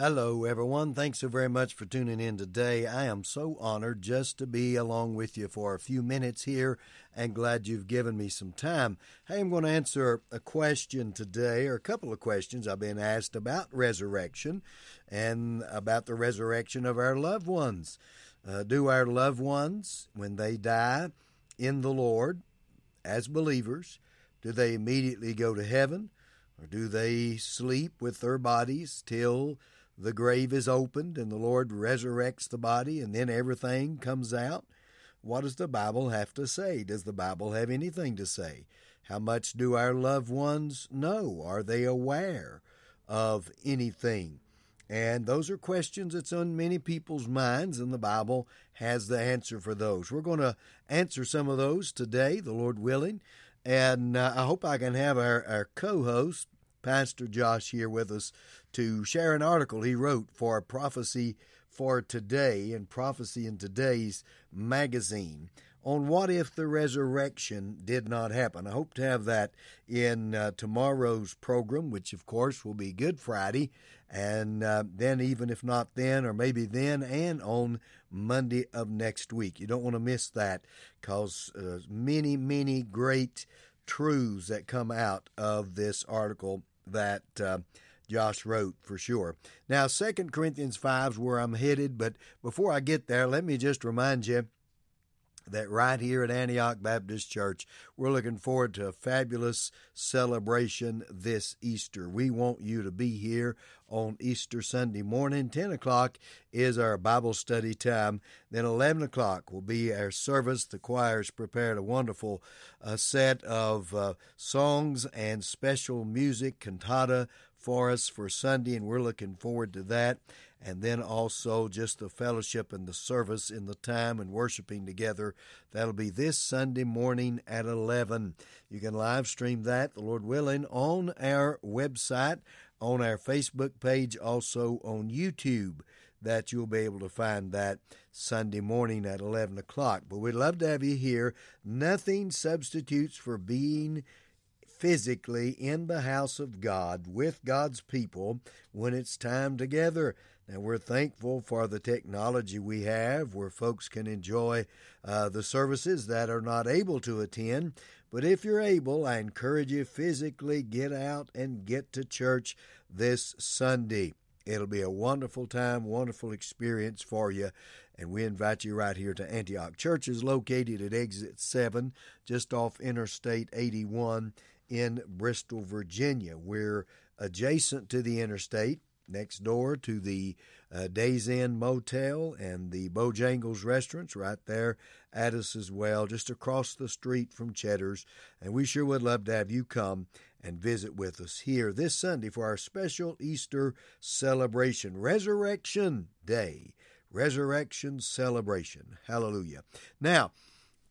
Hello, everyone. Thanks so very much for tuning in today. I am so honored just to be along with you for a few minutes here and glad you've given me some time. Hey, I'm going to answer a question today, or a couple of questions I've been asked about resurrection and about the resurrection of our loved ones. Uh, do our loved ones, when they die in the Lord as believers, do they immediately go to heaven? Or do they sleep with their bodies till the grave is opened and the Lord resurrects the body and then everything comes out? What does the Bible have to say? Does the Bible have anything to say? How much do our loved ones know? Are they aware of anything? And those are questions that's on many people's minds, and the Bible has the answer for those. We're going to answer some of those today, the Lord willing. And uh, I hope I can have our, our co host, Pastor Josh here with us to share an article he wrote for Prophecy for Today and Prophecy in Today's magazine on what if the resurrection did not happen. I hope to have that in uh, tomorrow's program, which of course will be Good Friday, and uh, then, even if not then, or maybe then, and on Monday of next week. You don't want to miss that because uh, many, many great truths that come out of this article that uh, Josh wrote for sure. Now, Second Corinthians 5 is where I'm headed, but before I get there, let me just remind you that right here at Antioch Baptist Church, we're looking forward to a fabulous celebration this Easter. We want you to be here on Easter Sunday morning. 10 o'clock is our Bible study time. Then 11 o'clock will be our service. The choir's prepared a wonderful uh, set of uh, songs and special music, cantata for us for Sunday, and we're looking forward to that. And then also just the fellowship and the service in the time and worshiping together. That'll be this Sunday morning at 11. You can live stream that, the Lord willing, on our website, on our Facebook page, also on YouTube that you'll be able to find that Sunday morning at 11 o'clock. But we'd love to have you here. Nothing substitutes for being physically in the house of God with God's people when it's time together. Now, we're thankful for the technology we have where folks can enjoy uh, the services that are not able to attend. But if you're able, I encourage you physically get out and get to church this Sunday. It'll be a wonderful time, wonderful experience for you. And we invite you right here to Antioch. Church is located at exit 7, just off Interstate 81 in Bristol, Virginia. We're adjacent to the interstate, next door to the uh, Days Inn Motel and the Bojangles restaurants right there at us as well, just across the street from Cheddar's. And we sure would love to have you come and visit with us here this Sunday for our special Easter celebration, Resurrection Day. Resurrection celebration. Hallelujah. Now,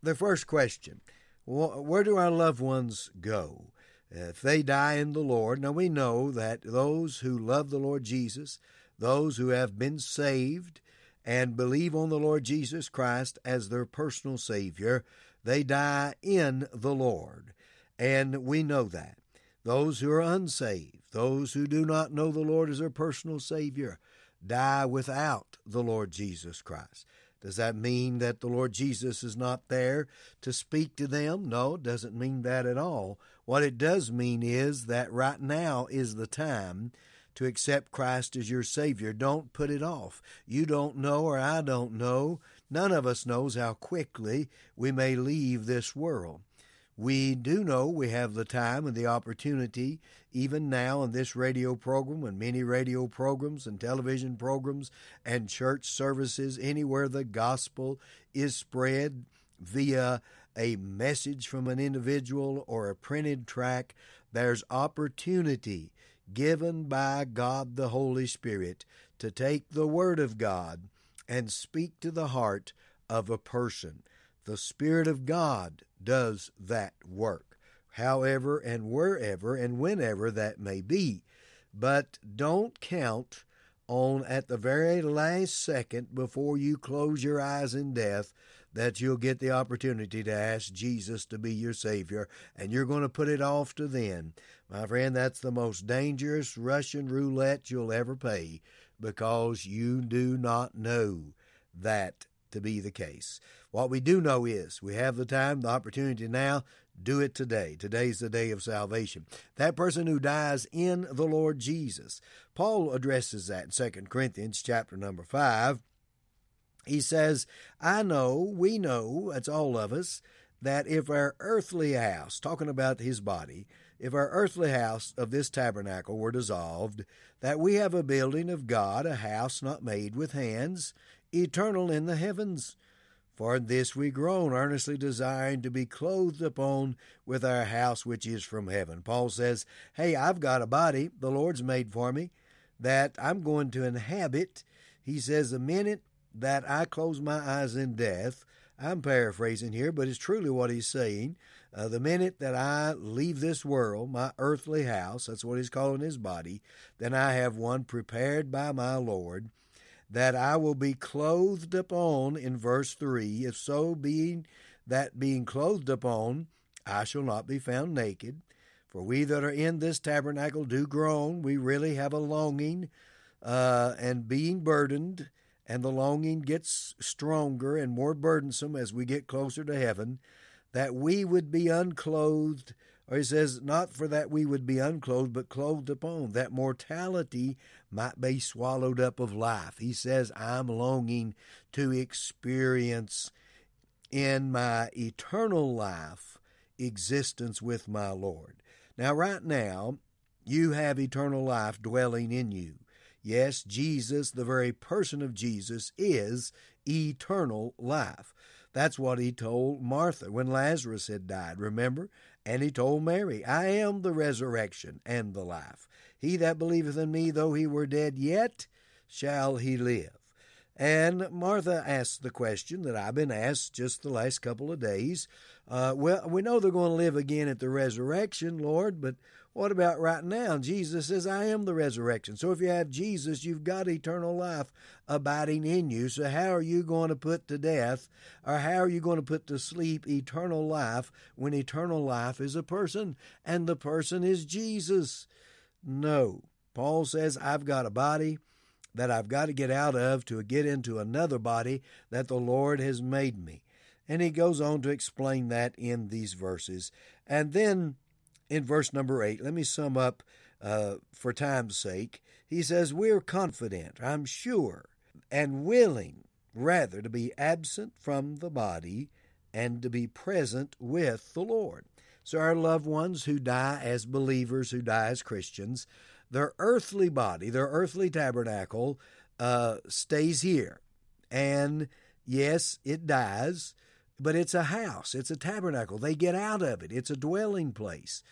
the first question where do our loved ones go? If they die in the Lord, now we know that those who love the Lord Jesus, those who have been saved and believe on the Lord Jesus Christ as their personal Savior, they die in the Lord. And we know that. Those who are unsaved, those who do not know the Lord as their personal Savior, die without the Lord Jesus Christ. Does that mean that the Lord Jesus is not there to speak to them? No, it doesn't mean that at all. What it does mean is that right now is the time to accept Christ as your Savior. Don't put it off. You don't know, or I don't know. None of us knows how quickly we may leave this world. We do know we have the time and the opportunity, even now in this radio program and many radio programs and television programs and church services, anywhere the gospel is spread via a message from an individual or a printed track, there's opportunity given by God the Holy Spirit to take the Word of God and speak to the heart of a person. The Spirit of God does that work. however and wherever and whenever that may be. But don't count on at the very last second before you close your eyes in death that you'll get the opportunity to ask Jesus to be your Savior, and you're going to put it off to then. My friend, that's the most dangerous Russian roulette you'll ever pay because you do not know that to be the case. What we do know is we have the time, the opportunity now. Do it today. Today's the day of salvation. That person who dies in the Lord Jesus. Paul addresses that in 2 Corinthians chapter number 5 he says, I know, we know, it's all of us, that if our earthly house, talking about his body, if our earthly house of this tabernacle were dissolved, that we have a building of God, a house not made with hands, eternal in the heavens. For in this we groan, earnestly desiring to be clothed upon with our house which is from heaven. Paul says, Hey, I've got a body the Lord's made for me that I'm going to inhabit. He says, The minute that I close my eyes in death. I'm paraphrasing here, but it's truly what he's saying. Uh, the minute that I leave this world, my earthly house, that's what he's calling his body, then I have one prepared by my Lord, that I will be clothed upon in verse 3. If so being that being clothed upon, I shall not be found naked. For we that are in this tabernacle do groan. We really have a longing uh, and being burdened and the longing gets stronger and more burdensome as we get closer to heaven, that we would be unclothed, or he says, not for that we would be unclothed, but clothed upon, that mortality might be swallowed up of life. He says, I'm longing to experience in my eternal life existence with my Lord. Now, right now, you have eternal life dwelling in you. Yes, Jesus, the very person of Jesus, is eternal life. That's what he told Martha when Lazarus had died, remember? And he told Mary, I am the resurrection and the life. He that believeth in me, though he were dead, yet shall he live. And Martha asked the question that I've been asked just the last couple of days. Uh, well, we know they're going to live again at the resurrection, Lord, but what about right now? Jesus says, I am the resurrection. So if you have Jesus, you've got eternal life abiding in you. So how are you going to put to death, or how are you going to put to sleep eternal life when eternal life is a person and the person is Jesus? No. Paul says, I've got a body that I've got to get out of to get into another body that the Lord has made me. And he goes on to explain that in these verses. And then in verse number 8. Let me sum up uh, for time's sake. He says, We're confident, I'm sure, and willing rather to be absent from the body and to be present with the Lord. So, our loved ones who die as believers, who die as Christians, their earthly body, their earthly tabernacle, uh, stays here. And yes, it dies, but it's a house, it's a tabernacle. They get out of it, it's a dwelling place.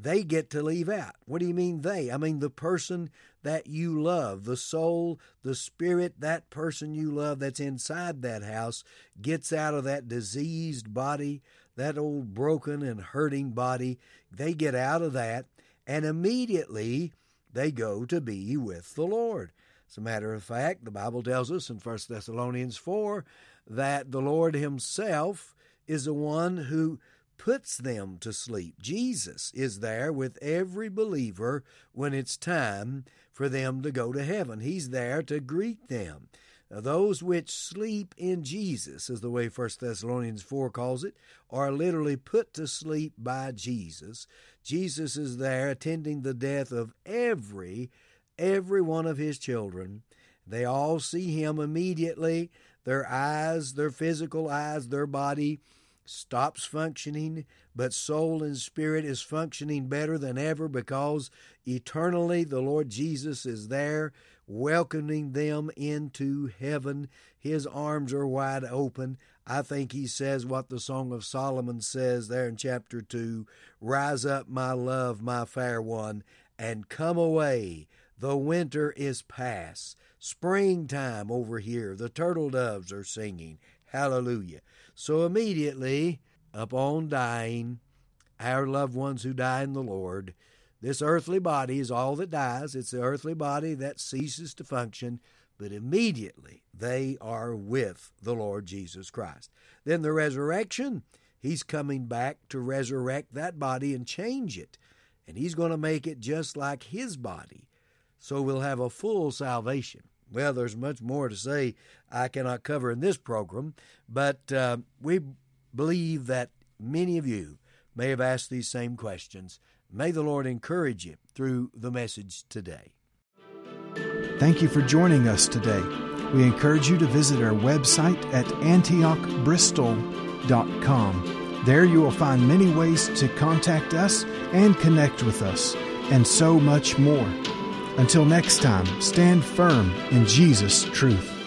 They get to leave out. What do you mean they? I mean the person that you love, the soul, the spirit, that person you love that's inside that house gets out of that diseased body, that old broken and hurting body. They get out of that, and immediately they go to be with the Lord. As a matter of fact, the Bible tells us in 1 Thessalonians 4 that the Lord Himself is the one who puts them to sleep. Jesus is there with every believer when it's time for them to go to heaven. He's there to greet them. Those which sleep in Jesus, as the way 1 Thessalonians 4 calls it, are literally put to sleep by Jesus. Jesus is there attending the death of every every one of his children. They all see him immediately. Their eyes, their physical eyes, their body stops functioning, but soul and spirit is functioning better than ever because eternally the Lord Jesus is there welcoming them into heaven. His arms are wide open. I think he says what the Song of Solomon says there in chapter 2 Rise up, my love, my fair one, and come away the winter is past. Springtime over here. The turtle doves are singing. Hallelujah. So immediately, upon dying, our loved ones who die in the Lord. This earthly body is all that dies. It's the earthly body that ceases to function, but immediately they are with the Lord Jesus Christ. Then the resurrection, He's coming back to resurrect that body and change it. And He's going to make it just like His body. So we'll have a full salvation. Well, there's much more to say I cannot cover in this program, but uh, we believe that many of you may have asked these same questions. May the Lord encourage you through the message today. Thank you for joining us today. We encourage you to visit our website at antiochbristol.com. There you will find many ways to contact us and connect with us, and so much more. Until next time, stand firm in Jesus' truth.